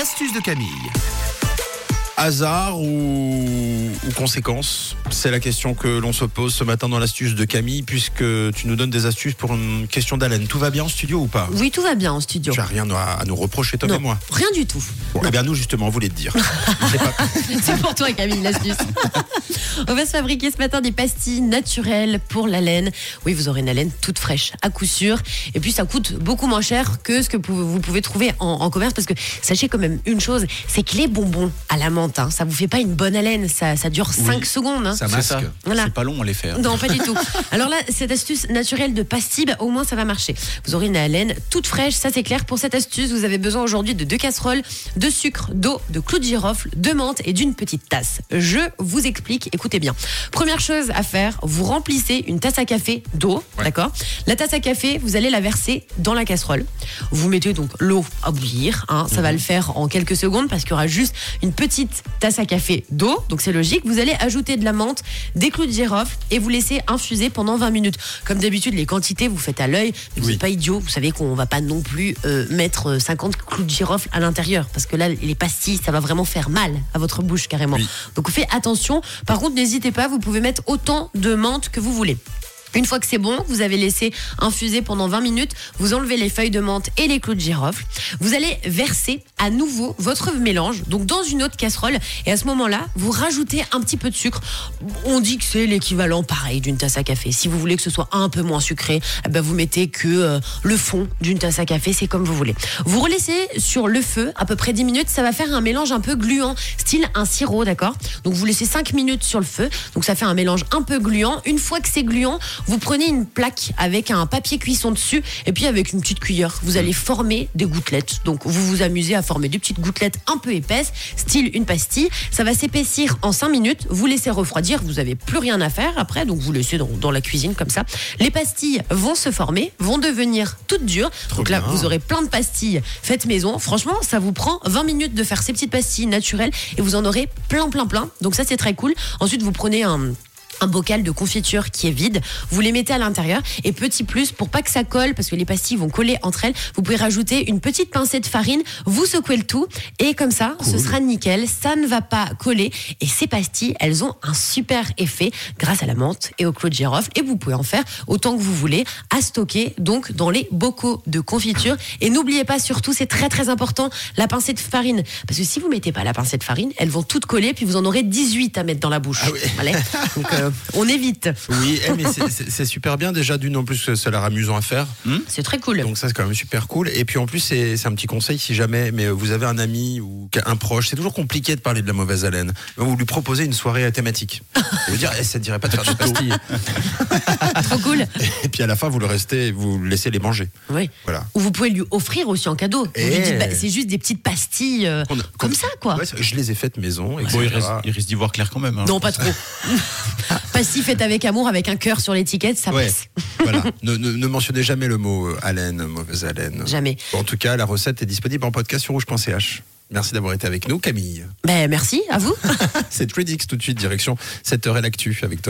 l'astuce de Camille. Hasard ou, ou conséquence C'est la question que l'on se pose ce matin dans l'astuce de Camille, puisque tu nous donnes des astuces pour une question d'haleine. Tout va bien en studio ou pas? Oui, tout va bien en studio. Tu as rien à, à nous reprocher, Tom non, et moi rien du tout. Bon, eh bien, nous, justement, on voulait te dire. C'est pas- C'est pour toi, Camille, l'astuce. On va se fabriquer ce matin des pastilles naturelles pour la laine. Oui, vous aurez une haleine toute fraîche, à coup sûr. Et puis, ça coûte beaucoup moins cher que ce que vous pouvez trouver en, en commerce. Parce que sachez quand même une chose, c'est que les bonbons à la menthe, hein, ça vous fait pas une bonne haleine. Ça, ça dure 5 secondes. hein. Ça masque. ça. Voilà. C'est pas long à les faire. Non, pas du tout. Alors là, cette astuce naturelle de pastilles, bah, au moins ça va marcher. Vous aurez une haleine toute fraîche, ça c'est clair. Pour cette astuce, vous avez besoin aujourd'hui de deux casseroles, de sucre, d'eau, de clous de girofle, de menthe et d'une petite tasse. Je vous explique, écoutez bien. Première chose à faire, vous remplissez une tasse à café d'eau, d'accord? La tasse à café, vous allez la verser dans la casserole. Vous mettez donc l'eau à bouillir, hein, ça va le faire en quelques secondes parce qu'il y aura juste une petite tasse à café d'eau, donc c'est logique. Vous allez ajouter de la menthe, des clous de girofle et vous laissez infuser pendant 20 minutes. Comme d'habitude, les quantités, vous faites à l'œil, mais vous Oui. n'êtes pas idiot. Vous savez qu'on va pas non plus euh, mettre euh, 50 clous de girofle à l'intérieur parce que là, les pastilles, ça va vraiment faire mal à votre bouche carrément. Oui. Donc faites attention. Par contre, n'hésitez pas, vous pouvez mettre autant de menthe que vous voulez. Une fois que c'est bon, vous avez laissé infuser pendant 20 minutes, vous enlevez les feuilles de menthe et les clous de girofle. Vous allez verser à nouveau votre mélange, donc dans une autre casserole, et à ce moment-là, vous rajoutez un petit peu de sucre. On dit que c'est l'équivalent pareil d'une tasse à café. Si vous voulez que ce soit un peu moins sucré, eh ben vous mettez que euh, le fond d'une tasse à café, c'est comme vous voulez. Vous relaissez sur le feu à peu près 10 minutes, ça va faire un mélange un peu gluant, style un sirop, d'accord? Donc vous laissez 5 minutes sur le feu, donc ça fait un mélange un peu gluant. Une fois que c'est gluant, vous prenez une plaque avec un papier cuisson dessus et puis avec une petite cuillère, vous allez former des gouttelettes. Donc vous vous amusez à former des petites gouttelettes un peu épaisses, style une pastille. Ça va s'épaissir en 5 minutes, vous laissez refroidir, vous avez plus rien à faire après, donc vous laissez dans, dans la cuisine comme ça. Les pastilles vont se former, vont devenir toutes dures. donc là, bien. vous aurez plein de pastilles faites maison. Franchement, ça vous prend 20 minutes de faire ces petites pastilles naturelles et vous en aurez plein, plein, plein. Donc ça, c'est très cool. Ensuite, vous prenez un un bocal de confiture qui est vide, vous les mettez à l'intérieur et petit plus pour pas que ça colle parce que les pastilles vont coller entre elles, vous pouvez rajouter une petite pincée de farine, vous secouez le tout et comme ça ce sera nickel, ça ne va pas coller et ces pastilles, elles ont un super effet grâce à la menthe et au clou de girofle et vous pouvez en faire autant que vous voulez à stocker donc dans les bocaux de confiture et n'oubliez pas surtout c'est très très important la pincée de farine parce que si vous mettez pas la pincée de farine, elles vont toutes coller puis vous en aurez 18 à mettre dans la bouche. Ah oui. Allez. Donc euh, on évite. Oui, eh, mais c'est- c'est c'est super bien déjà d'une en plus ça a l'air amusant à faire. C'est très cool. Donc ça c'est quand même super cool. Et puis en plus c'est c'est un petit conseil si jamais mais vous avez un ami ou un proche, c'est toujours compliqué de parler de la mauvaise haleine. Vous lui proposez une soirée à thématique. Veut dire eh, ça te dirait pas de faire des pastilles. Trop cool. Et puis à la fin vous le restez, vous le laissez les manger. Oui. Voilà. Ou vous pouvez lui offrir aussi en cadeau. Vous lui Eh. dites, bah, c'est juste des petites pastilles euh, a- comme ça, quoi. Ouais, je les ai faites maison. Bon, il etc. risque, il risque d'y voir clair quand même. hein, non, pas trop. pastilles faites avec amour, avec un cœur sur l'étiquette, ça Ouais. passe. voilà. Ne, ne- ne mentionnez jamais le mot euh, haleine, mauvaise haleine. Jamais. En tout cas, la recette est disponible en podcast sur rouge.ch. Merci d'avoir été avec nous, Camille. Ben, merci, à vous. C'est Tredix tout de suite, direction 7h et l'actu avec toi.